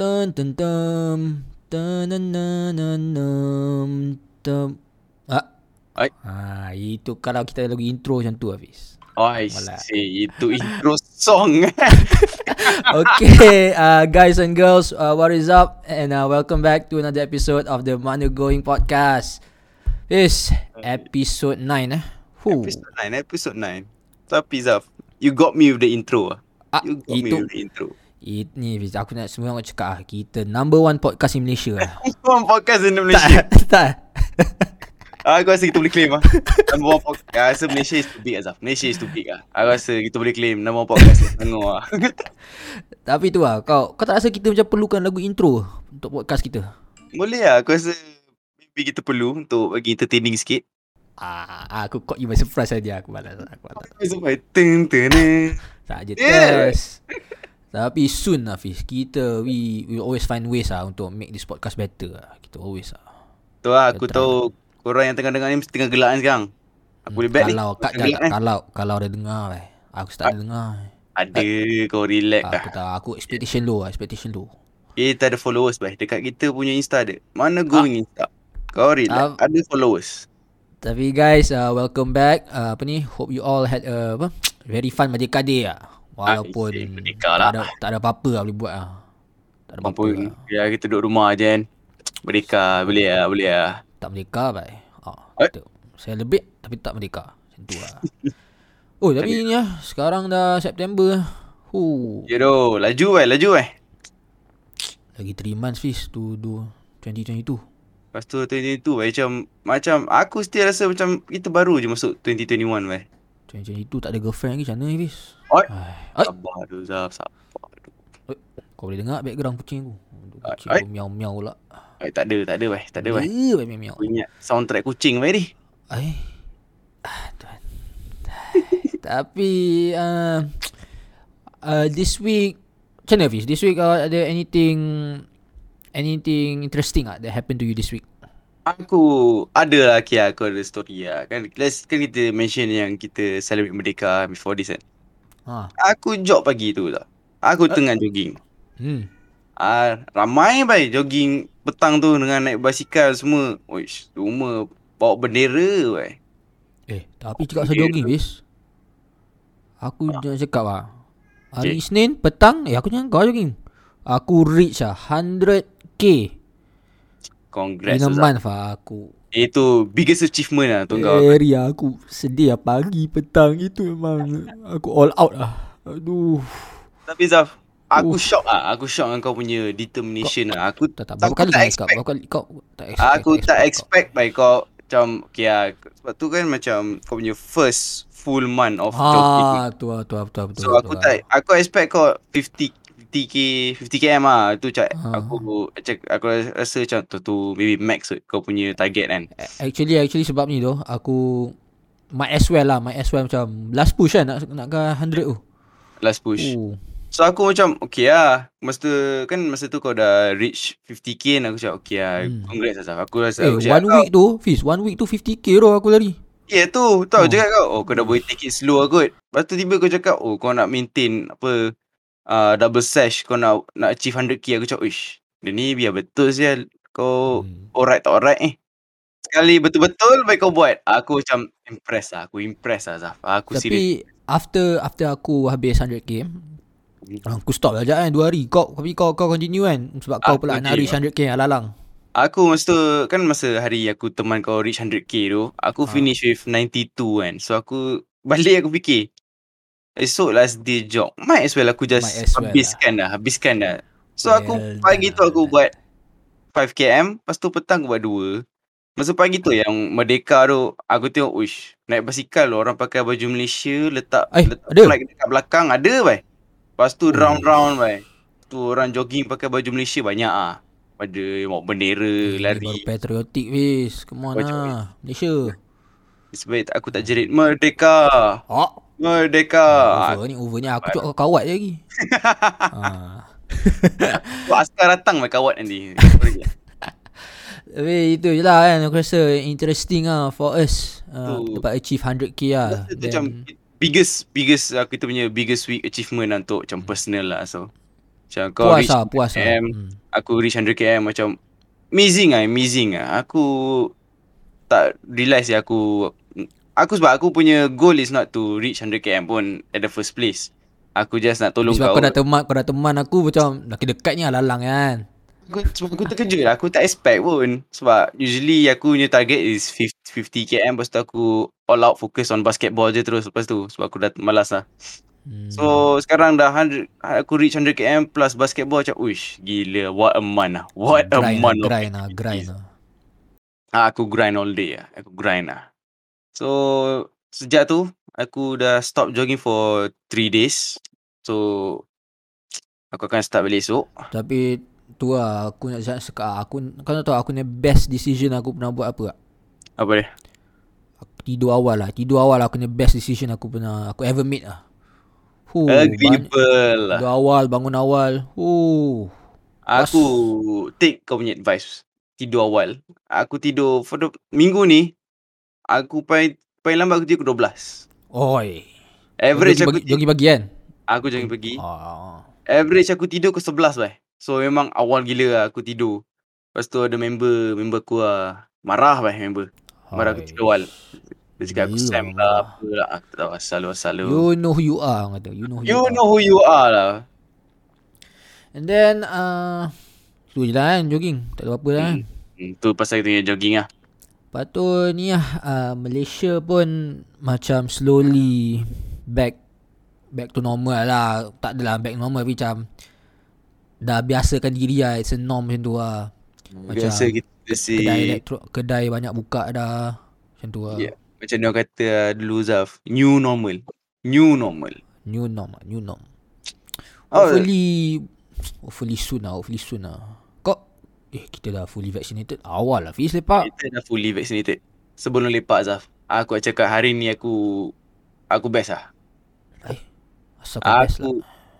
Dun dun dun dun dun dun dun dun dun Ah, ah, itu kalau kita lagu intro macam tu Hafiz. Oh, I see. itu intro song. Okay, uh, guys and girls, uh, what is up? And uh, welcome back to another episode of the Manu Going Podcast. This episode 9 eh? Who? Episode 9, episode 9 Tapi Zaf, you got me with the intro ah, ah You got itu, me with the intro ini Fiz, aku nak semua orang cakap ah, kita number one podcast in Malaysia lah. One podcast in Malaysia. tak, tak. Ah, aku rasa kita boleh claim ah. Number one podcast. Aku rasa Malaysia is too big Azaf. Malaysia is too big ah. Aku rasa kita boleh claim number one podcast. Tengok ah. Tapi tu lah, kau kau tak rasa kita macam perlukan lagu intro untuk podcast kita? boleh ah. Aku rasa maybe kita perlu untuk bagi entertaining sikit. Ah, aku caught you by surprise saja aku balas aku balas. Sampai teng teng teng. Tak je Yeah. test. Tapi soon lah Fiz, kita we we always find ways lah untuk make this podcast better lah. Kita always lah. Tu lah aku Betul. tahu korang yang tengah dengar ni mesti tengah gelak kan sekarang. Aku boleh bet ni. kalau kat, gelak kat, kan? kalau kalau ada dengar eh. Aku tak ada dengar. Ada kau relax lah. Aku tak aku expectation low, lah, expectation low. Kita ada followers bai. Dekat kita punya Insta ada. Mana going Insta? Kau relax. Ah. Ada followers. Tapi guys, uh, welcome back. Uh, apa ni? Hope you all had a apa? Very fun Merdeka Day lah. Walaupun Ah, Merdeka tak lah. ada, tak ada apa-apa lah boleh buat lah. Tak ada apa-apa Apa lah. ya kita duduk rumah je kan. Merdeka boleh lah, boleh lah. Tak merdeka baik. Ah, Eh? Saya lebih tapi tak merdeka. Macam tu lah. oh, tapi ni lah. Sekarang dah September. Huh. Ya doh, laju bai, laju bai. Lagi 3 months Fiz to do 2022. Lepas tu 2022 bai macam macam aku still rasa macam kita baru je masuk 2021 bai. 2022 tak ada girlfriend lagi macam mana Fiz? Oi. Ai. Ai. Sabar tu Zaf, sabar. Kau boleh dengar background kucing aku. Ai. Kucing Ai. aku miau-miau pula. Eh, tak ada, tak ada bai, tak ada bai. Ya, baik miau-miau. Ingat soundtrack kucing bai ni. Ai. Ah, Tuhan. Tapi uh, uh, this week macam mana Fiz? This week uh, ada anything anything interesting ah that happened to you this week? Aku ada lah Kia aku ada story lah kan let's, kan kita mention yang kita celebrate Merdeka before this kan Ha. Aku jog pagi tu tak Aku tengah jogging Hmm. ah, Ramai bai jogging petang tu dengan naik basikal semua Uish semua bawa bendera bai Eh, tapi cakap pasal Okay. jogging, Fiz. Aku jangan cakap lah. Hari Isnin petang, eh aku jangan kau jogging. Aku reach lah 100k Congrats in a month lah aku. Itu biggest achievement lah tu kau Area aku sedih lah pagi petang itu memang aku all out lah. Aduh. Tapi Zaf Aku Uff. shock lah Aku shock dengan kau punya determination lah Aku Tak tak aku kali tak kau expect? Berapa kali kau tak expect? Aku tak expect baik kau macam okay lah. Sebab tu kan macam kau punya first full month of jogging. Ah, tu lah, tu lah, betul betul. So aku tak aku expect kau 50 50k 50 km lah. Tu cak Ah. aku cak aku rasa macam tu tu maybe max kau punya target kan. Actually actually sebab ni tu aku might as well lah, might as well macam last push kan nak nak ke 100 tu. Last push. Oh. So aku macam okay lah. Masa tu kan masa tu kau dah reach 50k dan aku cakap okay lah. Hmm. Congrats Azaf. Aku rasa Eh, aku cakap one week tu, Fiz, one week tu 50k tu aku lari. Ya yeah, tu Tahu Oh. cakap kau Oh kau dah boleh take it slow lah kot Lepas tu tiba kau cakap Oh kau nak maintain Apa uh, Double sash Kau nak Nak achieve 100k Aku cakap Uish Dia ni biar betul sial Kau Hmm. Alright tak alright eh Sekali betul-betul Baik kau buat Aku macam Impress lah Aku impress lah Zaf Aku Tapi after after aku habis 100k, aku stop lah kan 2 hari. Kau tapi kau kau continue kan sebab kau Aku pula nak reach continue. 100k alalang. Aku masa tu Kan masa hari aku teman kau reach 100k tu Aku Ha. finish with 92 kan So aku Balik aku fikir Esok last day job Might as well aku just as well Habiskan dah Habiskan dah So aku Well pagi tu aku buat 5km Lepas tu petang aku buat 2 Masa pagi tu yang Merdeka tu Aku tengok Uish Naik basikal orang pakai baju Malaysia Letak Eh, letak ada? flag dekat belakang Ada bai Lepas tu Oh. round-round bai Tu orang jogging pakai baju Malaysia banyak ah. Pada bawa bendera Ini lari baru patriotic Fiz. Come on lah. Malaysia. Sebab aku tak jerit Merdeka Oh, Merdeka over ni over ni aku cakap kau kawat je lagi. ha. Askar datang mai kawat nanti Tapi itu je lah kan Aku rasa interesting lah For us uh. Dapat achieve 100k lah macam Biggest Biggest uh, Kita punya biggest week achievement lah Untuk macam personal lah So Macam kau Puas reach lah, puas lah. km, Hmm. aku reach 100 km macam amazing ah, amazing ah. Aku tak realize ya aku aku sebab aku punya goal is not to reach 100 km pun at the first place. Aku just nak tolong Sebab kau. kau dah teman, kau dah teman aku macam dah dekat ni lah lalang kan. Aku, sebab aku terkejut lah. Aku tak expect pun. Sebab usually aku punya target is 50, 50 km. Lepas tu aku all out focus on basketball je terus lepas tu. Sebab aku dah malas lah. Hmm. So sekarang dah 100, aku reach 100 km plus basketball macam uish gila what a month lah. What a grind month lah, grind lah, grind lah. Ah, aku grind all day lah. Aku grind lah. So sejak tu aku dah stop jogging for 3 days. So aku akan start balik esok. Tapi tu lah aku nak cakap sekarang aku kau nak tahu aku ni best decision aku pernah buat apa tak? Apa dia? Aku tidur awal lah. Tidur awal aku ni best decision aku pernah aku ever made lah. Huh, Agreeable lah. Tidur awal, bangun awal. Huh. Aku take kau punya advice. Tidur awal. Aku tidur for the minggu ni aku paling paling lambat aku tidur pukul 12. Oi. Average jogging aku pagi, jogging pagi kan? aku jangan pergi. Ah. Average aku tidur ke 11 bai. So memang awal gila lah aku tidur. Lepas tu ada member member aku lah marah bai member. Marah aku tidur awal. Dia cakap aku Sam lah. lah apa lah. Aku tak tahu asal asal lu. You know who you are kata. You know who you, You are. know who you are lah. And then uh, tu je lah kan jogging. Tak ada apa-apa lah kan. Hmm, tu pasal kita punya jogging lah. Lepas tu ni lah uh, Malaysia pun macam slowly back back to normal lah. Tak adalah back normal tapi macam dah biasakan diri lah. It's a norm macam tu lah. Macam Biasa kita si Kedai elektro, kedai banyak buka dah. Macam tu lah. yeah. Macam dia kata uh, dulu Zaf. New normal. New normal. New norm lah, new norm. Oh. Hopefully hopefully soon lah, hopefully soon lah. Eh kita dah fully vaccinated. Awal lah Fiz lepak. Kita dah fully vaccinated. Sebelum lepak Zaf. Aku cakap hari ni aku aku best lah. Asal kau best lah. Aku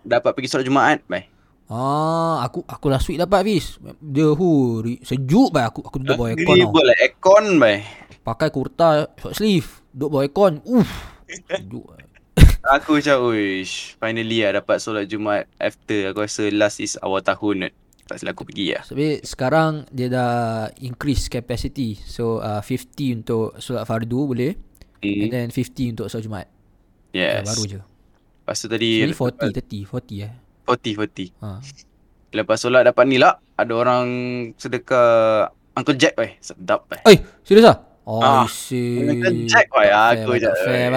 dapat pergi solat Jumaat. Bye. Ah, aku aku last week dapat Fiz. Dia hu sejuk bai aku aku duduk bawah aircon tau. Agreeable lah. Aircon bye. Pakai kurta short sleeve, duduk bawah aircon. Uff. Sejuk. bai. Aku macam uish. Finally lah dapat solat Jumaat after aku rasa last is awal tahun. Tak silap aku pergi lah. Tapi sekarang dia dah increase capacity. So uh, 50 untuk solat fardu boleh. And Hmm. then 50 untuk solat Jumaat. Yes. Dah baru je. Lepas tu tadi Jadi 40, 30, 40 eh. 40 40. Ha. Lepas solat dapat ni lah. Ada orang sedekah Uncle Jack bye. Sedap bye. Eh, serius ah? Oh, Ah, si. Uncle Jack bai. Aku je. Fair.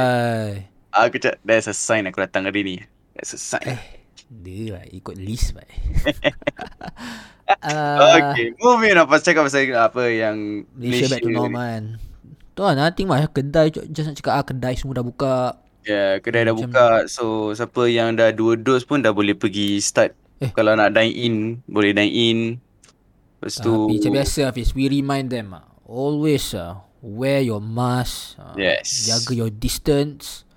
Aku cakap that's a sign aku datang hari ni. That's a sign. Eh, dia bai ikut list bai. uh, Okay, moving on. Pasal cakap pasal apa yang Malaysia back to normal kan. Tu lah, nothing mah. Kedai, just nak cakap ah, kedai semua dah buka. Ya, yeah, kedai dah Macam- buka. So, siapa yang dah dua dos pun dah boleh pergi start. Eh. Kalau nak dine in, boleh dine in. Lepas tu, Tapi macam biasa Hafiz, we remind them ah, always ah, wear your mask. ah, Yes. Jaga your distance.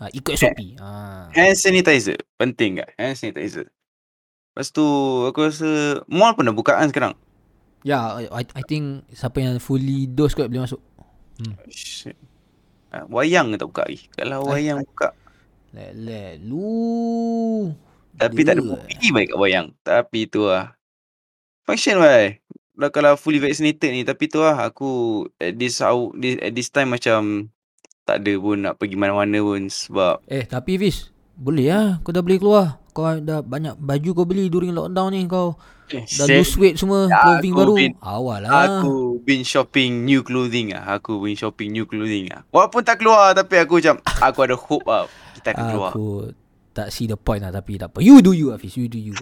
Ah, ikut SOP. Ah. hand sanitizer. Penting tak? Hand sanitizer. Lepas tu, aku rasa mall pun dah buka kan sekarang. Ya, I, I think siapa yang fully dose kot boleh masuk. Shit. Ah, Wayang tak buka lagi. Kalau wayang buka. Lek, lu. Tapi tak ada bukti baik kat wayang. Tapi tu lah. Function baik. Dah kalau fully vaccinated ni. Tapi tu lah. Aku at this, hour, this, at this time macam tak ada pun nak pergi mana-mana pun. Sebab Eh, tapi Fiz, boleh lah. Kau dah boleh keluar. Kau dah banyak baju kau beli during lockdown ni. Kau eh, dah set- lose weight semua. Ya, clothing baru. bin- Awal lah. Aku been shopping new clothing lah. Aku been shopping new clothing lah. Walaupun tak keluar tapi aku macam aku ada hope lah. Kita akan keluar. Aku tak see the point lah tapi tak apa. You do you Hafiz. You do you.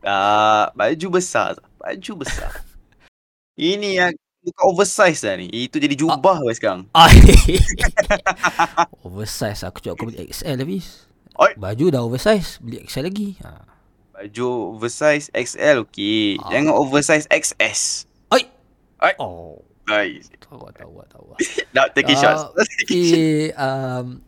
Tak, baju besar. Baju besar. Ini yang bukan oversize lah ni. Itu jadi jubah lah sekarang. Ai. oversize. Aku cakap kau beli XL Hafiz. Oi. Baju dah oversize. Beli XL lagi. Ha. Baju oversize XL okey. Ah. Jangan oversize XS. Ai. Ai. Oh. Guys, Tahu tahu tahu. nak shots. Uh, Tapi um,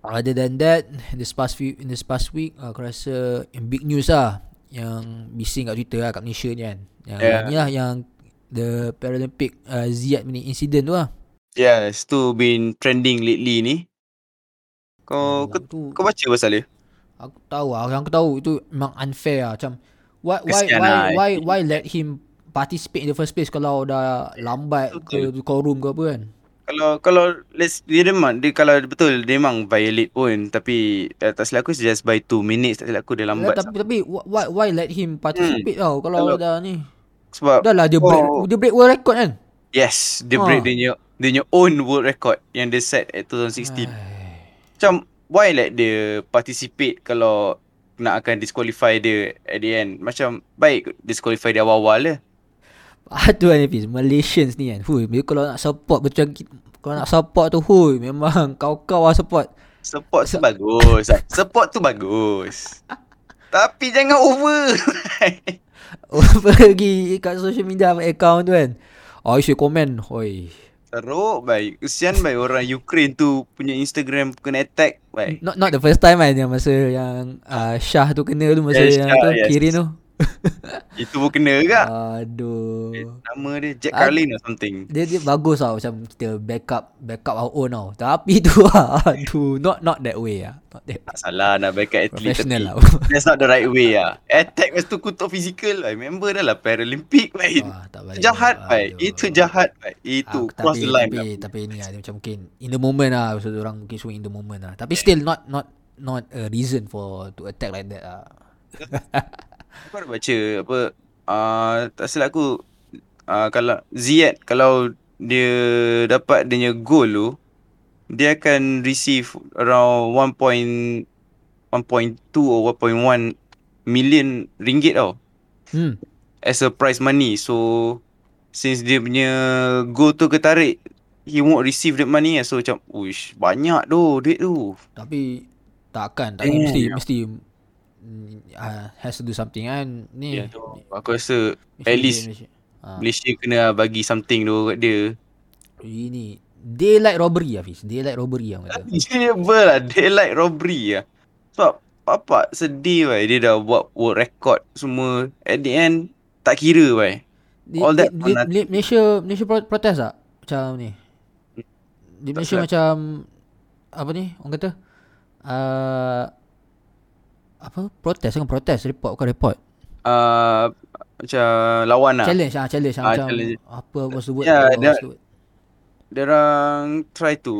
other than that, in this past few in this past week, uh, aku rasa yang big news lah yang bising kat Twitter lah kat Malaysia ni kan. Yang Yeah. ni lah yang the Paralympic uh, Ziyad ni incident tu lah. Yes, tu been trending lately ni. Kau kau, tu, kau baca pasal dia? Aku tahu lah Yang aku tahu itu Memang unfair lah Macam Why why Kesian why, lah. why why let him Participate in the first place Kalau dah lambat ke Quorum ke apa kan Kalau kalau let's dia memang dia kalau betul dia memang violate pun tapi uh, tak silap aku just by 2 minutes tak silap aku dia lambat tapi tapi why why let him participate tau kalau, Kalau- dah ni. Sebab Dah lah dia break Oh. dia break world record kan. yes dia Ah. break dia punya dia punya own world record yang dia set at 2016 macam why let dia participate kalau nak akan disqualify dia at the end? Macam baik disqualify dia awal-awal je. Aduh ni Fiz Malaysians ni kan. Hui kalau nak support Macam Kalau nak support tu Hui Memang kau-kau lah support. Support tu bagus. Support tu bagus. Tapi jangan over Pergi kat social media account tu kan. Oh isi komen Hoi teruk baik. Kesian baik. Orang Ukraine tu punya Instagram kena attack baik. Not not the first time kan Yang masa yang uh, Shah tu kena tu Masa Yes, yang Shah, tu yes. Kirin tu itu pun kena ke Aduh. Nama dia Jack. Carlin or something. Dia dia bagus tau Macam kita backup Backup our own tau. Tapi tu lah Aduh Not not that way lah Not that tak salah nak backup atlet Professional tapi lah. that's not the right way lah attack tu kutuk physical I remember dah lah Paralympic Wah, tak jahat baik itu jahat baik itu Ah, cross tapi, the line tapi, lah. tapi ni lah macam mungkin in the moment lah. So orang mungkin swing in the moment lah. Tapi still not not not a reason for to attack like that lah Aku ada baca apa uh, tak silap aku uh, kalau Ziyad kalau dia dapat dia punya goal tu dia akan receive around 1.1.2 or 1.1 million ringgit tau. Hmm. As a prize money. So since dia punya goal tu ketarik he won't receive that money. So macam uish banyak tu duit tu. Tapi takkan tak Damn. mesti mesti mm, uh, has to do something kan? Ni ya tu. Aku rasa Malaysia- at least Malaysia. Ah, Malaysia kena bagi something tu kat dia. Ini daylight robbery Hafiz. Daylight robbery yang kata. Dia lah. Daylight robbery lah Sebab Bapak sedih bai. Dia dah buat world record semua. At the end Tak kira Di, All that di, di, Malaysia Malaysia pro- protes tak? Macam ni? Di Malaysia macam apa ni? Orang kata uh, apa? Protes kan protes report bukan report. Uh, Macam lawan lah. Challenge ah challenge ah, Ah, macam challenge. apa apa dia- the word Dia orang Try to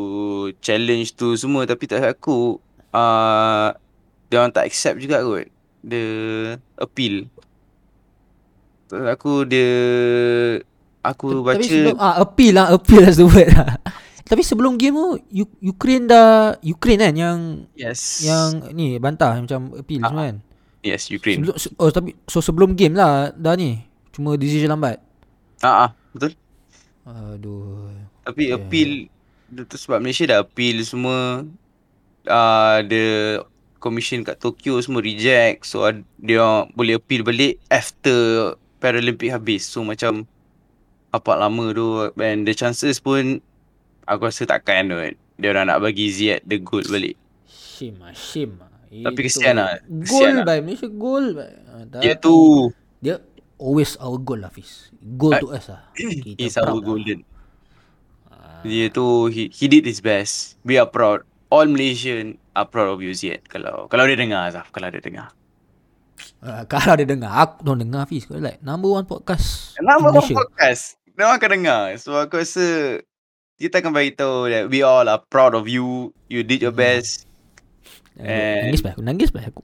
Challenge tu semua Tapi tak aku uh, Dia orang tak accept juga kot. Dia Appeal. Tak aku dia Aku baca tapi sebelum ah appeal lah appeal as the word lah tapi sebelum game tu Ukraine dah Ukraine kan yang Yes. yang ni bantah macam appeal Ah, semua kan? Yes Ukraine. Sebelum se- oh tapi so sebelum game lah dah ni cuma decision lambat. Ah, ah Betul. Aduh. Tapi Yeah. appeal dia tu sebab Malaysia dah appeal semua uh, the commission kat Tokyo semua reject so ad- dia boleh appeal balik after Paralympic habis. So macam apa lama tu and the chances pun aku rasa takkan tu dia orang nak bagi Ziyad the gold balik Shame lah, shame lah. Tapi kesian lah, Goal lah. by Malaysia goal by. Uh, dia tu Dia always our goal lah Fiz. Goal Ah, to us lah. Kita proud our lah. golden Ah, dia tu he, he did his best we are proud all Malaysian are proud of you Ziyad kalau kalau dia dengar Azaf kalau dia dengar Uh, kalau dia dengar Aku don't dengar Fiz Kau like Number one podcast orang Malaysia. podcast Dia orang akan dengar So aku rasa Kita akan beritahu that We all are proud of you You did your Hmm. best Uh, And- Nangis bah Aku nangis bah aku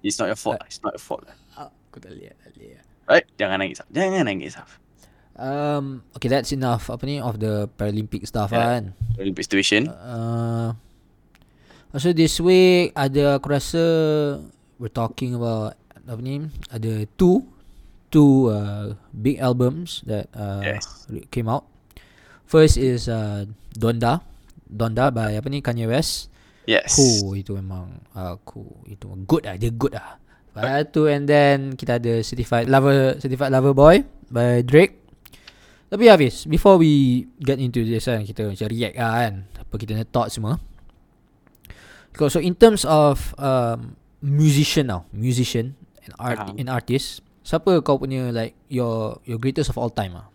It's not your fault It's not your fault Aku tak lihat tak lihat Right Jangan nangis Af. Jangan nangis Af. Um, okay, that's enough. Apa ni of the Paralympic stuff Yeah. kan. Olympic situation Uh, so this week ada aku rasa we're talking about apa ni ada two two uh, big albums that uh, Yes. came out. First is uh, Donda. Donda by apa ni Kanye West. Yes Oh itu memang aku itu good lah dia good lah. Lepas tu and then kita ada Certified Lover Certified Lover Boy by Drake. Tapi habis before we get into this kan kita macam react lah kan apa kita nak thought semua. So, in terms of um, musician now, musician and art Faham. and artist, siapa kau punya like your your greatest of all time ah?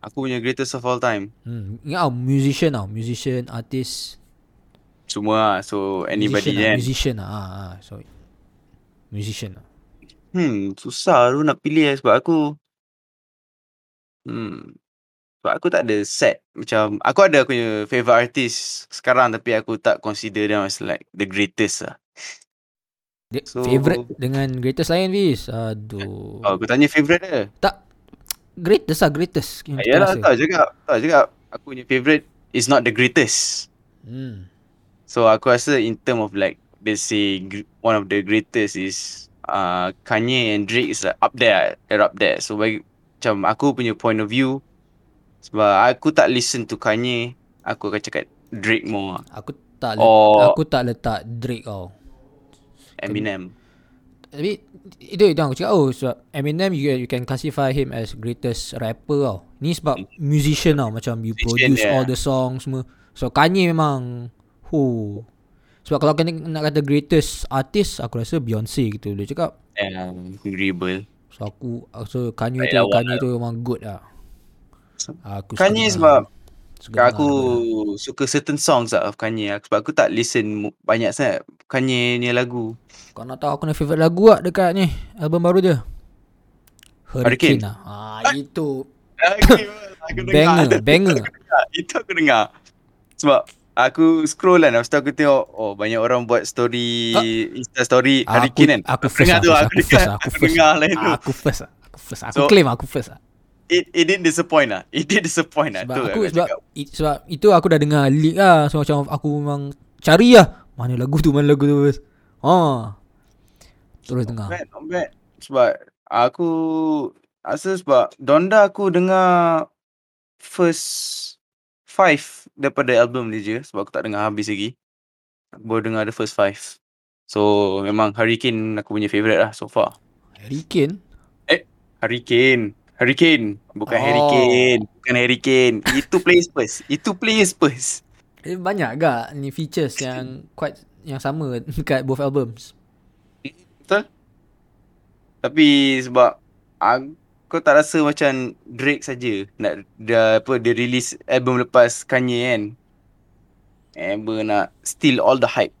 Aku punya greatest of all time Hmm, ingat tau musician tau, musician, artist. semua lah. So anybody musician kan. musician lah. Ah, ah, sorry. Musician lah. Hmm, susah tu nak pilih lah sebab aku Hmm. Sebab aku tak ada set macam aku ada aku punya favourite artist sekarang tapi aku tak consider them as like the greatest lah. De- So- favorite dengan greatest lain Fiz. Aduh. Oh, aku tanya favourite dia. Tak greatest lah greatest. Yalah, rasa. tak cakap. Tak cakap. Aku punya favourite is not the greatest. Hmm. So aku rasa in term of like they say gr- one of the greatest is uh, Kanye and Drake is like up there, they're up there. So bagi macam aku punya point of view sebab aku tak listen to Kanye, aku akan cakap Drake more, Aku tak let, Or- aku tak letak Drake tau. Eminem. Tapi itu itu aku cakap oh sebab Eminem you, you can classify him as greatest rapper tau. Ni sebab musician tau macam you Musician, produce yeah. all the songs semua. So Kanye memang who sebab kalau kena nak kata greatest artist aku rasa Beyonce gitu dia cakap. And agreeable. So aku so Kanye Baik tu Kanye tu memang good lah. Aku Kanye sebab suka aku dia. suka certain songs lah of Kanye sebab aku tak listen banyak sangat Kanye ni lagu. Kau nak tahu aku nak favourite lagu tak dekat ni album baru dia? Hurricane, Hurricane. lah. Ah itu aku banger, banger. Itu aku dengar. Sebab aku scroll kan. Lepas tu aku tengok. Oh banyak orang buat story. Insta story. Aku Hurricane kan. aku first dengar lah, tu. first, Aku, aku dengar. first lah, aku Aku first. dengar lain tu. Aku first lah. Aku first. Aku So- claim aku first lah. It, it didn't disappoint lah. It did disappoint lah. Sebab tu aku aku sebab it, sebab itu aku dah dengar leak lah. So macam aku memang cari lah. Mana lagu tu, mana lagu tu first. Oh. Terus dengar. Not bad, not bad. Sebab aku rasa sebab Donda aku dengar first five daripada album dia je. Sebab aku tak dengar habis lagi. Aku baru dengar the first five. So memang Hurricane aku punya favourite lah so far. Hurricane. Hurricane. Hurricane. Bukan Oh. Hurricane. Bukan Hurricane. Itu Play Spurs. Itu Play Spurs. Eh, banyak gak ni features yang quite yang sama dekat both albums. Betul? Tapi sebab aku tak rasa macam Drake saja nak dia apa dia release album lepas Kanye kan. Amber nak steal all the hype.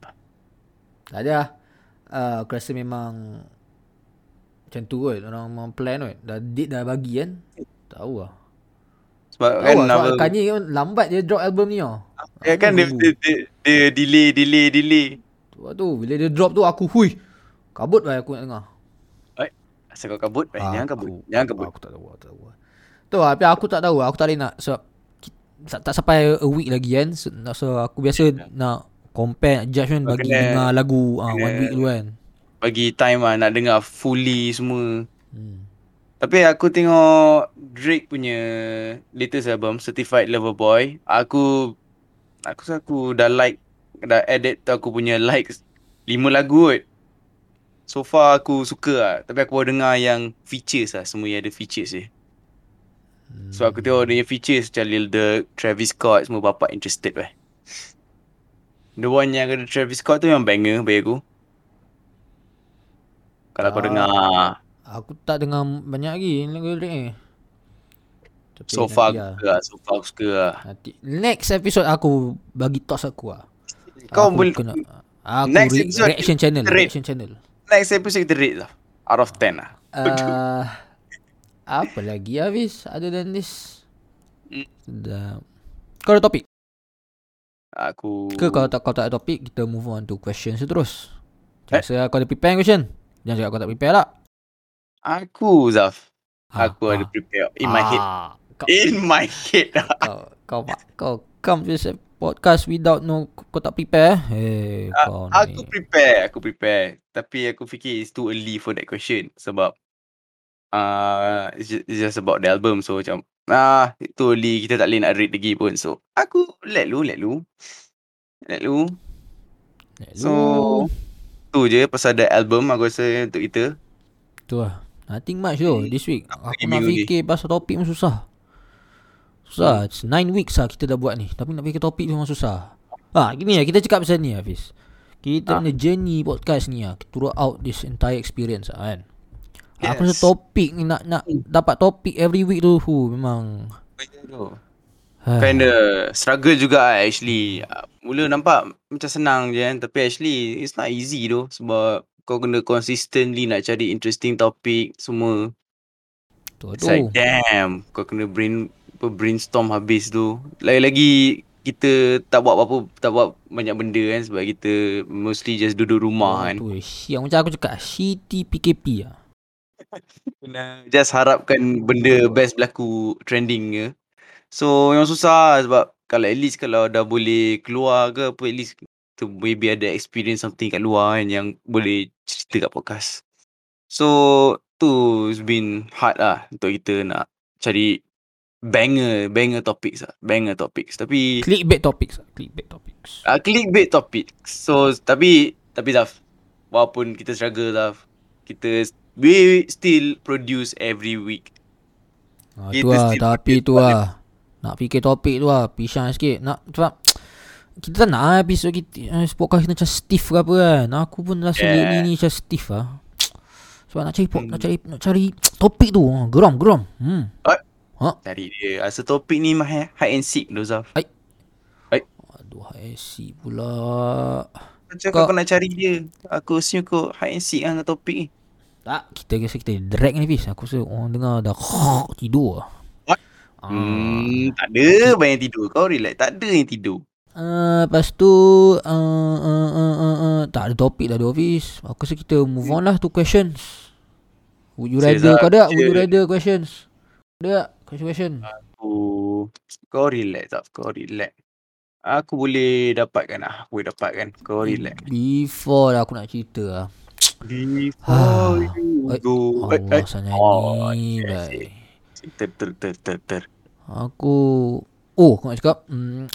Tak ada. Uh, aku rasa memang macam tu kot. Orang memang plan kot. Dah date dah bagi kan. Tahu lah. Sebab Tahu kan lah. Sebab Kanye kan lambat dia drop album ni tau. ya kan dia, dia, dia, dia delay delay delay. Sebab tu bila dia drop tu aku hui. Kabut lah aku nak dengar. Asal kau kabut? Eh, jangan kabut. Jangan kabut. Aku tak tahu. Aku tak tahu. Tu lah. Tapi aku tak tahu. Aku tak boleh nak. Sebab tak, tak sampai a week lagi kan. So, so aku biasa nak compare, judge kan. Bagi kena- dengar lagu ah, kena- one week dulu kan. Bagi time lah nak dengar fully semua. Hmm. Tapi aku tengok Drake punya latest album Certified Lover Boy. Aku aku rasa aku dah like dah edit tu aku punya likes 5 lagu kot. So far aku suka lah. Tapi aku baru dengar yang features lah. Semua yang ada features je. So aku tengok dia features macam Lil Durk, Travis Scott semua bapak interested lah. The one yang ada Travis Scott tu memang banger bagi aku. Kalau kau Ah. dengar Aku tak dengar banyak lagi lagu ni. Tapi So far nanti aku lah. suka lah. So far aku suka lah. Nanti next episode aku bagi thoughts aku lah. Kau aku boleh kena aku Next re- episode reaction channel, rate. reaction channel. next episode kita rate lah. Out of 10 lah. Uh, apa lagi Hafiz other than this? Sedap. Kau ada topik? Aku Ke kalau tak kau tak ada topik kita move on to questions terus. Eh? Rasa kau ada prepare question? Jangan cakap kau tak prepare lah. Aku Zaf. Ah, Aku ada ah. prepare in my head. Ah, Kau, In my head. kau, kau, kau come to this podcast without no kau tak prepare. Eh, kau Ah, Aku ni. prepare, aku prepare. Tapi aku fikir it's too early for that question sebab uh, it's, just, it's just about the album so macam ah too early kita tak boleh nak rate lagi pun. So aku let lu, let lu. Let lu. So tu je pasal the album aku rasa untuk kita. Tu lah. Nothing much though this week. Aku nak fikir pasal topik pun susah. Susah. It's nine weeks lah kita dah buat ni. Tapi nak fikir topik memang susah. Ha, gini lah. Kita cakap pasal ni Hafiz. Kita Ah. punya journey podcast ni lah. Throughout this entire experience lah kan. Aku rasa Yes. topik ni nak nak dapat topik every week tu. Hu, memang. Kinda struggle juga actually. Mula nampak macam senang je kan. Tapi actually it's not easy tu. Sebab kau kena consistently nak cari interesting topic semua. Tu It's like damn. Kau kena brain brainstorm habis tu. Lagi-lagi kita tak buat apa-apa, tak buat banyak benda kan. Sebab kita mostly just duduk rumah kan. Tu siang macam aku cakap City PKP lah. Kena just harapkan benda best berlaku trending ke. So yang susah sebab kalau at least kalau dah boleh keluar ke apa at least tu maybe ada experience something kat luar kan yang boleh cerita kat podcast. So tu it's been hard lah untuk kita nak cari banger banger topics lah banger topics tapi Clickbait topics lah. Clickbait topics. uh, clickbait topics so tapi tapi Zaf walaupun kita struggle Zaf kita we still produce every week Ha, Kita tu lah. Tapi tu lah. Nak fikir topik tu lah. Pisang sikit. Nak sebab kita tak nak lah episod kita eh, podcast kita macam stiff ke apa kan. Aku pun rasa Yeah. lately ni macam stiff lah. Sebab nak cari Hmm. nak cari nak cari topik tu. ha, Geram, geram. Hmm. Cari dia Rasa topik ni mah hide and seek tu Zaf Aduh, IC pula. Macam Kau- kau, nak cari dia Aku assume kau hide and seek lah topik ni Tak, kita rasa kita drag ni Fiz. Aku rasa orang dengar dah tidur lah. Ah. Hmm, tak ada banyak tidur. Kau relax Tak ada yang tidur. Uh, lepas tu uh, uh, uh, uh, uh, Tak ada topik dah di office. Aku rasa kita move on lah to questions. Would you rather Kau ada? Would you rather questions? Ada tak? Question question? Aku Kau relax Zaf Kau relax. Aku boleh dapatkan lah. Aku boleh dapatkan. Kau relax. Before lah aku nak cerita lah. Before you go. Allah sana Oh, ni baik. Ter ter ter ter ter. Aku Oh aku nak cakap mm,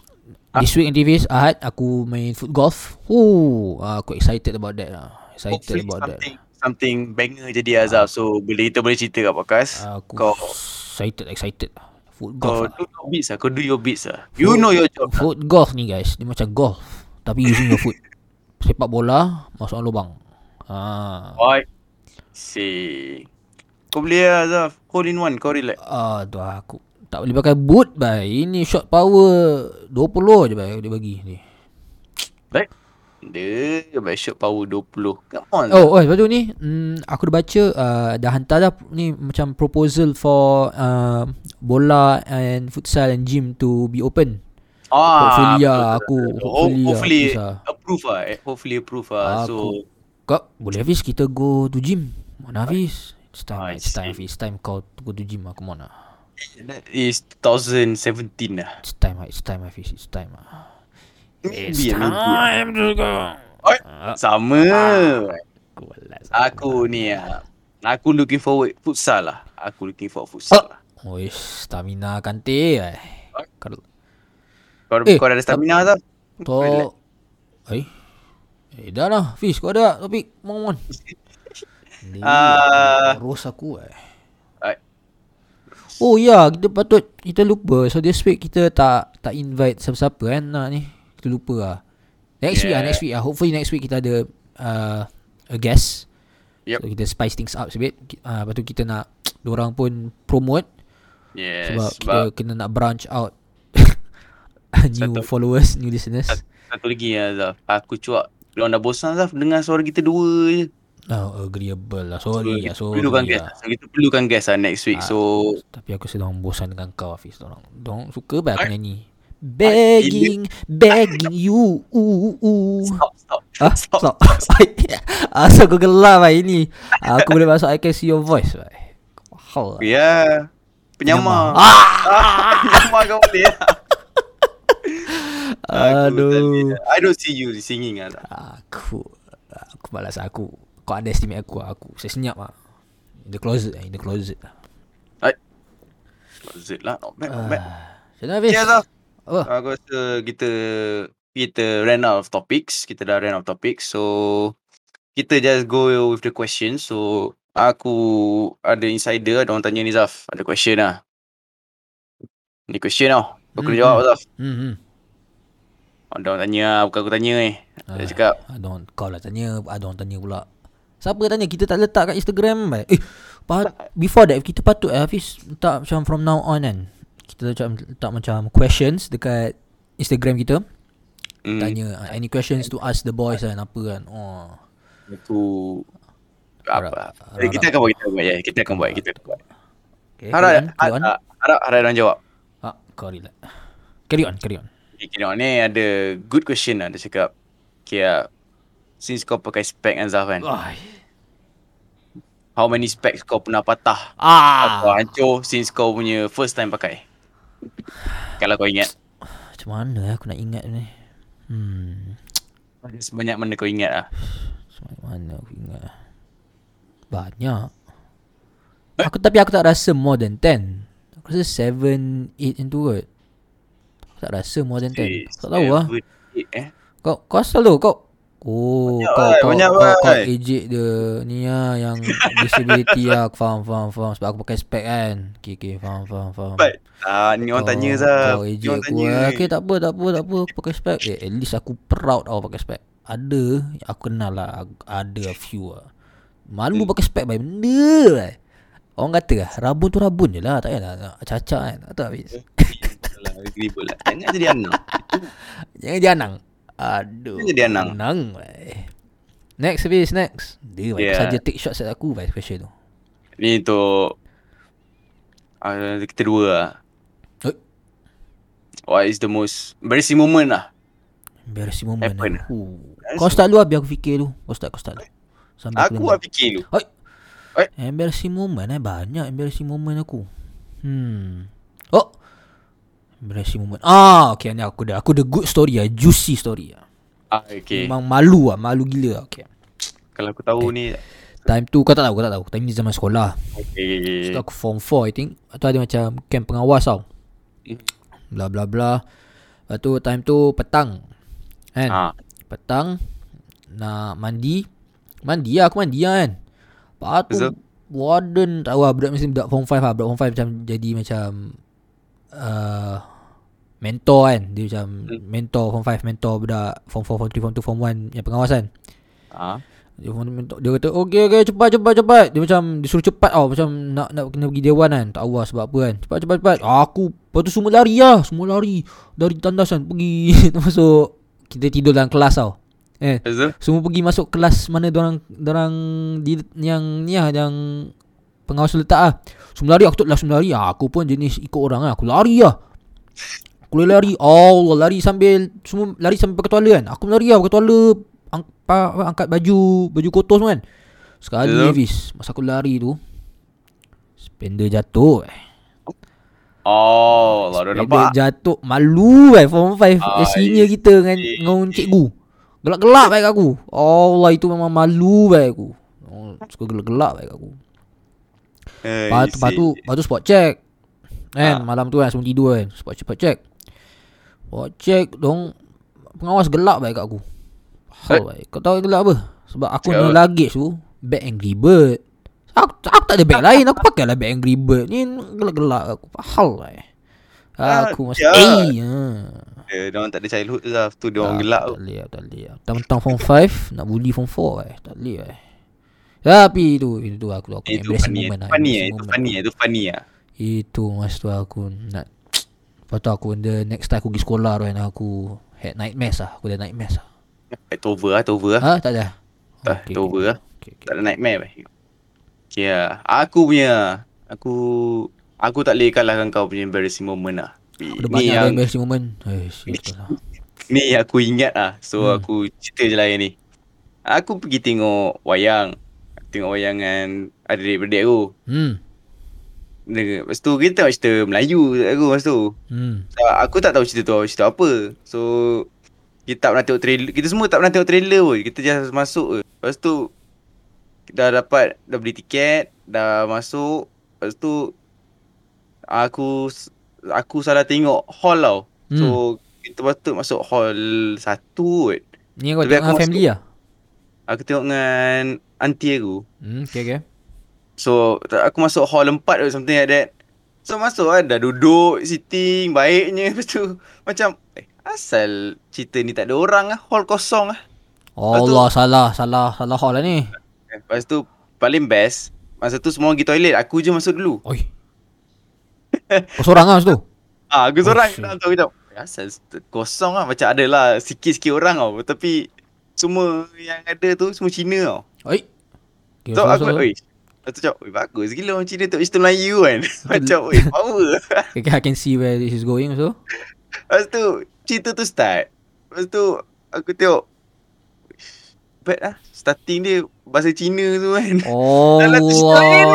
Ah. This week activist Ahad Aku main foot golf. Oh Aku excited about that lah. Excited Hopefully about that. something Something banger jadi Azaf So boleh kita boleh cerita kat podcast. Aku Kau excited excited. Foot Kau golf lah. do your bits lah Kau do your bits lah. You know your job. Lah. Foot golf ni guys Dia macam golf Tapi using your foot. Sepak bola Masuk lubang. Ah, Oi See Kau boleh lah Azaf Hole in one Kau relax. Aduh aku Tak boleh pakai boot bai Ini shot power 20 je bai Dia bagi ni. Dia Baik shot power 20 Come on Oh, oh lepas tu ni mm, Aku dah baca uh, Dah hantar dah Ni macam proposal for uh, Bola and futsal and gym to be open. Ah, Hopefully lah betul, aku. Hopefully lah Hopefully bisa. Approve lah eh. Hopefully approve lah Aku- So Kau boleh Hafiz? Kita go to gym. Mana Hafiz It's time I It's time It's time kau go to gym lah Come on lah. That is 2017 lah. It's time lah It's time Hafiz It's time lah. It's Maybe lah, maybe. lah. time to go. Oi, Ah, Sama. Aku Aku ni lah Aku looking forward Futsal lah. Aku looking forward futsal lah. Oh stamina kante eh. Kau Kau, Eh, kau ada stamina tak? to Eh Eh dah lah Fiz kau ada topik? Mohon mohon Ni Ah. Terus aku eh. Oh ya kita patut Kita lupa. So this week kita tak Tak invite siapa-siapa kan nak ni. Kita lupa lah. Next week lah Yeah. Next week lah. Hopefully next week kita ada uh, A guest. Yep. So kita spice things up sebit. Uh, Lepas tu kita nak Diorang pun promote. Yes Sebab, Sebab, kita kena nak branch out. New Satu. followers New listeners. Satu lagi lah Zaf Aku cuak Diorang dah bosan Zaf Dengar suara kita dua je Oh agreeable lah So, Sorry lah kita Sorry perlukan guest lah lah. So, kita perlukan guest lah next week Ah. So Tapi aku sedang bosan dengan kau Hafiz Dorang, dorang suka baik aku nyanyi Begging Begging you ooh, ooh. Stop stop Ah, Stop. stop. Asal aku gelap lah ini. Aku boleh masuk I can see your voice. Bhai. Wow. Ya yeah. Penyamar Ah. ah, Penyamar kau boleh lah Aduh. I don't see you singing lah. Aku aku malas aku. Kau underestimate aku lah. Aku saya senyap ah. In the closet lah, in the closet lah. Zit lah Not bad not bad Macam mana Hafiz? Apa? Aku rasa kita kita ran out of topics. Kita dah ran out of topics. So kita just go with the question. So aku ada insider ada orang tanya ni Zaf. Ada question lah. Ni question tau. Kau kena Hmm, jawab Zaf. Hmm, hmm. Ada orang tanya lah. Bukan aku tanya ni. Dia Ah, cakap. Ada orang kau lah tanya, ada orang tanya pula. Siapa tanya? Kita tak letak kat Instagram. Bhai. Eh, pat, before that kita patut eh, Hafiz letak macam from now on kan. kita letak, letak macam questions dekat Instagram kita. Hmm. Tanya uh, any questions to ask the boys kan apa kan. Oh. Itu apa? Harap- Eh, kita akan buat, kita buat ya. Kita akan buat, kita akan buat. Okay, Harap on, on. harap harap harap orang jawab. Ah, kau relax. Carry on, carry on. Okay, kira ni ada good question lah dia cakap. Kia, since kau pakai spek dengan Zaf kan, Ai. How many specs kau pernah patah Ah. atau hancur since kau punya first time pakai? Kalau kau ingat. Macam mana aku nak ingat ni? Hmm. Sebanyak mana kau ingat lah. Macam mana aku ingat? Banyak. Aku tapi aku tak rasa more than 10. Aku rasa 7 8 yang tu kot. Aku tak rasa more than 10. Aku tak tahu lah. Eight, Eh. Kau kau asal tu kau Oh, Banyak, kau, Bai. kau, Banyak, kau, kau, Bai. ejek dia ni lah yang disability lah. Aku faham, faham, faham. Sebab aku pakai spek kan. Okay, okay, faham, faham, faham. Baik. Ah, ni orang Kau- tanya Zaf. Kau ejek aku tanya. lah. Okay, tak apa, tak apa, tak apa. Aku pakai spek. Eh, at least aku proud tau pakai spek. Ada, aku kenal lah. Ada a few lah. Malu Hmm. pakai spek baik benda lah. Orang kata lah, rabun tu rabun je lah. Tak payah nak acak-acak kan. Tak tahu habis. Pula. Jangan jadi anak. Jangan jadi anang. Aduh. Jadi anang. Anang. Next habis, next. Dia yeah. Saja take shots at aku by question tu. Ni untuk uh, kita dua lah. Eh. What is the most embarrassing moment lah? Embarrassing moment. Happen. eh. Uh. Kau start dulu lah, biar aku fikir dulu. Kau start, kau start dulu. Sambil Aku lah fikir dulu. Oi. Oi. Embarrassing moment eh Banyak embarrassing moment aku Hmm Embarrassing moment. Ah okay ni aku dah. Aku ada good story lah Juicy story lah Ah, okay. Memang malu lah Malu gila lah Okay. Kalau aku tahu ni. Time tu kau tak tahu Kau tak tahu. Time ni zaman sekolah. Okay. So aku form 4 I think. Atau ada macam Camp pengawas tau. Hmm. Bla bla bla. Lepas tu time tu petang. Kan? Ah. Petang Nak mandi. Mandi lah aku mandi lah kan? Lepas tu Betul. Warden tahu lah Budak mesti budak form 5 lah. Budak form 5 macam Jadi macam uh, Mentor kan Dia macam Hmm. Mentor form 5 Mentor budak Form 4, form 3, form 2, form 1 Yang pengawas kan Ah. dia, form mentor, dia kata Okay okay cepat cepat cepat Dia macam Dia suruh cepat tau Macam nak nak kena pergi dewan kan Tak lah sebab apa kan Cepat cepat cepat Aku Lepas tu semua lari lah Semua lari Dari tandasan Pergi Masuk Kita tidur dalam kelas tau Eh semua pergi masuk kelas mana orang orang di yang ni lah yang pengawas letak ah. Semua lari aku tak lah semua lari. Ah, aku pun jenis ikut orang ah. Aku lari lah. Boleh lari. Oh, lari sambil semua lari sambil pakai tuala kan. Aku lari lah pakai tuala ang, pa, angkat baju baju kotor semua kan. Sekali Betul. Hafiz masa aku lari tu spender jatuh. Eh. Oh, Allah dah Spender nampak. jatuh malu eh form 5 Ai, ah, senior kita dengan dengan cikgu. Gelak-gelak baik aku. Allah itu memang malu baik aku. Oh, suka gelak-gelak baik aku. Eh, Lepas tu, lepas tu, lepas tu spot check. Kan, Ah. malam tu kan sebelum tidur kan. Spot check, spot check. Spot check dong pengawas gelak baik kat aku. Hal Eh. baik. Kau tahu gelak apa? Sebab aku apa? luggage tu bag Angry Bird. Aku, aku tak ada bag lain. Aku pakai lah bag Angry Bird. Ni gelak-gelak aku. Hal lah. Ah, Aku mesti ya. eh. Ha. Dia orang tak ada childhood tu lah. Tu dia orang Tak, gelak tu. Tak boleh lah, tak boleh lah. Tentang form 5 Nak bully form 4 eh. Tak boleh eh. Tapi itu Itu aku aku Itu funny, lah, Itu funny eh. Itu funny ah. Itu masa tu aku nak Lepas tu aku the next time aku pergi sekolah tu kan aku had nightmares lah. Aku ada nightmares lah. Itu over lah, itu over lah. Ha? Tak ada? Tak, itu over lah. Okay, okay. Tak ada nightmare bhai. Okay lah. Aku punya. Aku. Aku tak boleh kalahkan kau punya embarrassing moment lah. Ada Ni banyak yang, embarrassing moment. Betul lah. ni aku ingat lah. So Hmm. aku cerita je lah yang ni. Aku pergi tengok wayang. Tengok wayang dengan adik-adik aku. Hmm. Dengan- Lepas tu kita tengok cerita Melayu aku masa tu. Hmm. So, aku tak tahu cerita tu cerita apa. So kita tak pernah tengok trailer. Kita semua tak pernah tengok trailer pun. Kita just masuk je. Lepas tu dah dapat dah beli tiket, dah masuk. Lepas tu aku aku salah tengok hall tau. Hmm. So kita patut masuk hall satu kot. Ni kau tengok dengan family lah? Aku tengok dengan aunty aku. Hmm, okay, okay. So aku masuk hall 4 or something like that. So masuk lah dah duduk sitting baiknya lepas tu macam eh asal cerita ni tak ada orang ah hall kosong ah. Allah salah, salah, salah hall lah ni. Lepas tu paling best masa tu semua pergi toilet aku je masuk dulu. Oi. Kau seorang lah masa tu? Ah, aku seorang tu aku macam asal kosong lah macam ada lah sikit-sikit orang tau tapi semua yang ada tu semua Cina tau. Oi. Okay, So aku oi. Lepas tu macam, oi bagus gila orang Cina tu Mr. Melayu kan. macam oi power. okay, I can see where this is going so. Lepas tu cerita tu start. Lepas tu aku tengok Bad lah Starting dia Bahasa Cina tu kan Oh. Dalam tu cerita lain,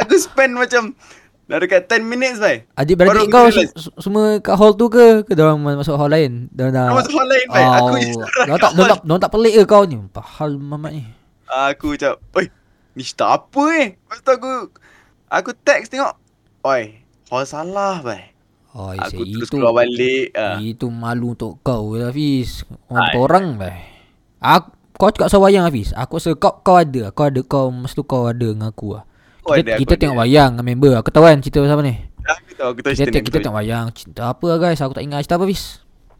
Aku spend macam Dah dekat 10 minutes bai Adik beradik kau aku se- semua kat hall tu ke? Ke orang masuk hall lain? Diorang dah Kau masuk hall lain bai Aku seorang Diorang kat tak, hall. tak, tak pelik ke kau ni? Pahal mamat ni. Aku macam Oi Ni cerita apa ni Lepas tu aku Aku text tengok Oi Hall salah bai Oh, Aku terus itu, keluar balik ah. itu malu untuk kau Hafiz. Orang betul orang bai. Aku, kau cakap pasal wayang Hafiz. Aku rasa kau, kau ada. Kau ada kau. Masa tu kau ada dengan aku lah. Kau Kita, ada, aku kita ada. tengok wayang dengan member. Aku tahu kan cerita pasal apa ni. Aku tahu Aku tahu Kita, cerita kita tengok wayang. Cerita apa lah guys. Aku tak ingat cerita apa Hafiz.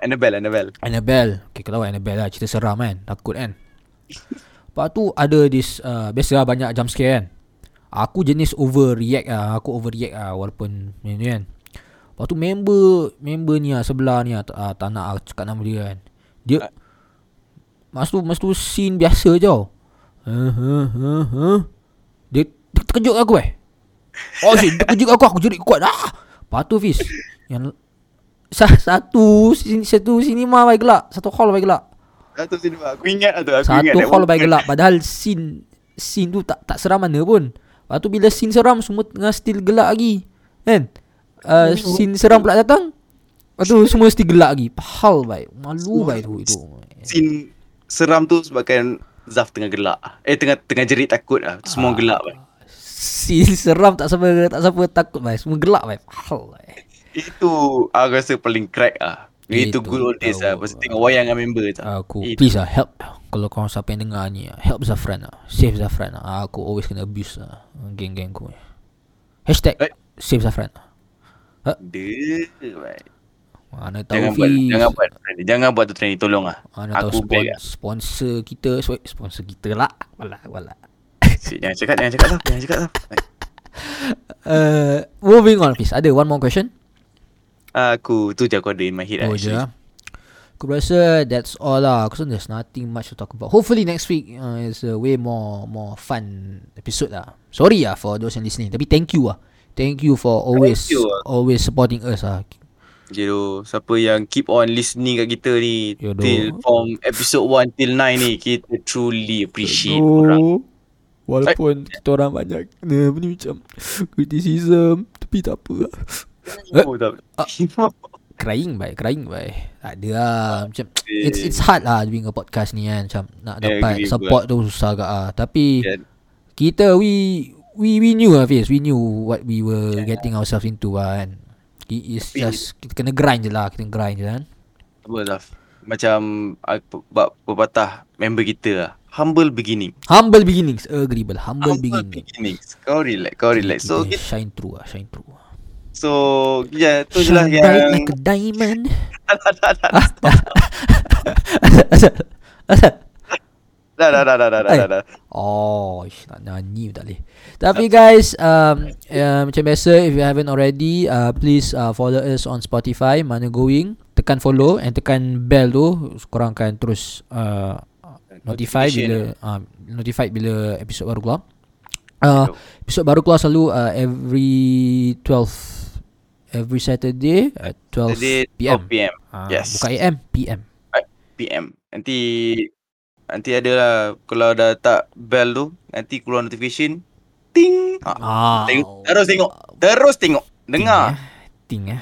Annabelle Annabelle Annabelle Okay kau tahu Annabelle lah Cerita seram kan Takut kan Lepas tu ada this uh, Biasa lah banyak jump scare kan. Aku jenis overreact lah Aku overreact lah Walaupun ni ni kan. Lepas tu member Member ni lah Sebelah ni lah uh, tak nak cakap nama dia kan. Dia Masa tu Masa tu scene biasa je tau. Dia, terkejut aku eh. Oh shit Dia terkejut aku Aku jerit kuat ah. Lepas tu Fiz Yang sa- Satu sin- Satu cinema baik gelap Satu hall baik gelap Satu sini Aku ingat lah tu Aku ingat Satu that hall baik gelap. Padahal scene Scene tu tak tak seram mana pun. Lepas tu bila scene seram Semua tengah still gelap lagi. Kan? Uh, Scene seram pula datang. Lepas tu semua still gelap lagi. Hal baik. Malu baik tu itu Scene seram tu sebabkan Zaf tengah gelak. Eh tengah tengah jerit takut lah. Semua Ah. gelap bai. Scene seram tak siapa tak siapa takut baik. Semua gelap baik. Hal baik. Itu Aku rasa paling crack lah Itu Itu good old days lah. Pasal tengok wayang dengan member tu Aku Itu. please lah help. Kalau korang siapa yang dengar ni Help Zafran lah. Save Zafran lah. Aku always kena abuse lah. Geng-geng aku ni. Hashtag Eh. Save Zafran Dia bai. Mana tahu Jangan buat Jangan buat. Jangan buat tu training Tolong lah. Mana Aku tahu spon- lah. sponsor kita. Sponsor kita lah. Walak walak Jangan cakap Jangan cakap Zaf Jangan cakap Zaf uh, Moving on Fiz. Ada one more question Aku Tu je aku ada in my head Oh lah je ah. Aku rasa that's all lah. Aku rasa there's nothing much to talk about. Hopefully next week uh, is a way more more fun episode lah. Sorry lah for those yang listening Tapi thank you lah. Thank you for always you lah. always supporting us lah. Jero Siapa yang keep on listening kat kita ni Yodoh. Till from episode 1 till 9 ni Kita truly appreciate orang. Walaupun kita orang banyak apa ni macam criticism tapi tak apa lah. Eh? Oh, tak. Crying baik, crying baik. Tak ada lah macam it's it's hard lah doing a podcast ni kan macam nak Yeah, dapat agree support tu susah agak ah. Tapi Yeah. kita we we we knew lah Fiz, we knew what we were getting ourselves into lah kan. It is just kita kena grind je lah, kita grind je kan. Apa Zaf Macam aku- Bab pepatah Member kita lah Humble beginning Humble beginnings, agreeable. Humble, beginning. beginnings Kau relax Kau relax So shine through lah, shine through. So Ya tu je lah Shine bright yang like a diamond. Dah dah dah dah dah dah dah dah Oh, ish, nak nyanyi tak boleh. Tapi guys, um, uh, macam biasa, if you haven't already, uh, please uh, follow us on Spotify, mana going. Tekan follow and tekan bell tu, korang akan terus uh, notify bila uh, notified bila episod baru keluar. Uh, episod baru keluar selalu uh, every 12 every Saturday at 12 Jadi PM. 12 PM Uh, Yes. Bukan AM, PM. PM Nanti Nanti ada lah Kalau dah tak bell tu Nanti keluar notification Ting ah, Ah. Tengok Terus tengok Terus tengok Dengar Ting eh.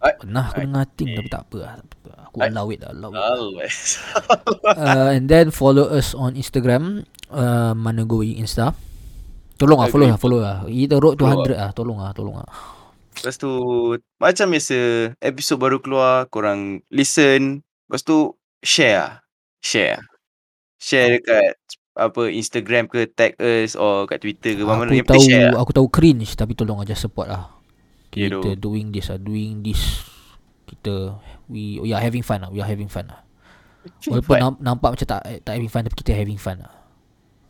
Ai. Pernah aku Ai. dengar ting tapi tak apa lah. Aku allow it lah, allow it. Uh, and then follow us on Instagram uh, mana going Insta. Tolong lah follow lah follow lah. Kita road to Follow 100 lah. Tolong lah tolong lah. Lepas tu Macam biasa Episod baru keluar Korang listen Lepas tu Share lah Share Share dekat Apa Instagram ke Tag us Or kat Twitter ke Mana Aku yang tahu share lah aku tahu cringe tapi tolong aja support lah. Ya, Kita doh. doing this lah doing this kita we we are having fun lah. We are having fun lah. Walaupun But- namp- nampak macam tak tak having fun tapi kita having fun lah.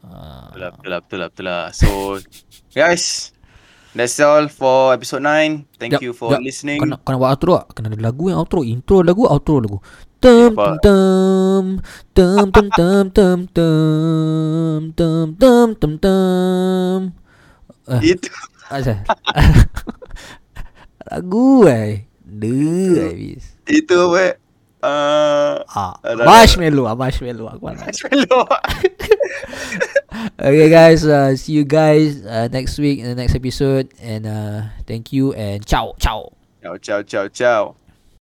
Uh, Betul lah, betul lah, betul lah, betul lah. So, guys, That's all for episode 9. Thank Jap, you for jap. listening. Kau nak, kau nak buat outro tak? Kena ada lagu yang outro. Intro lagu, outro lagu. Tum tum tum tum tum tum tum tum tum tum tum tum. Eh, Itu asal. lagu eh. Duh, habis. itu apa? Uh, Ah, Ada- marshmallow, ah, marshmallow aku marshmallow. Okay guys, uh, see you guys uh, next week in the next episode and uh, thank you and ciao ciao. ciao ciao ciao ciao.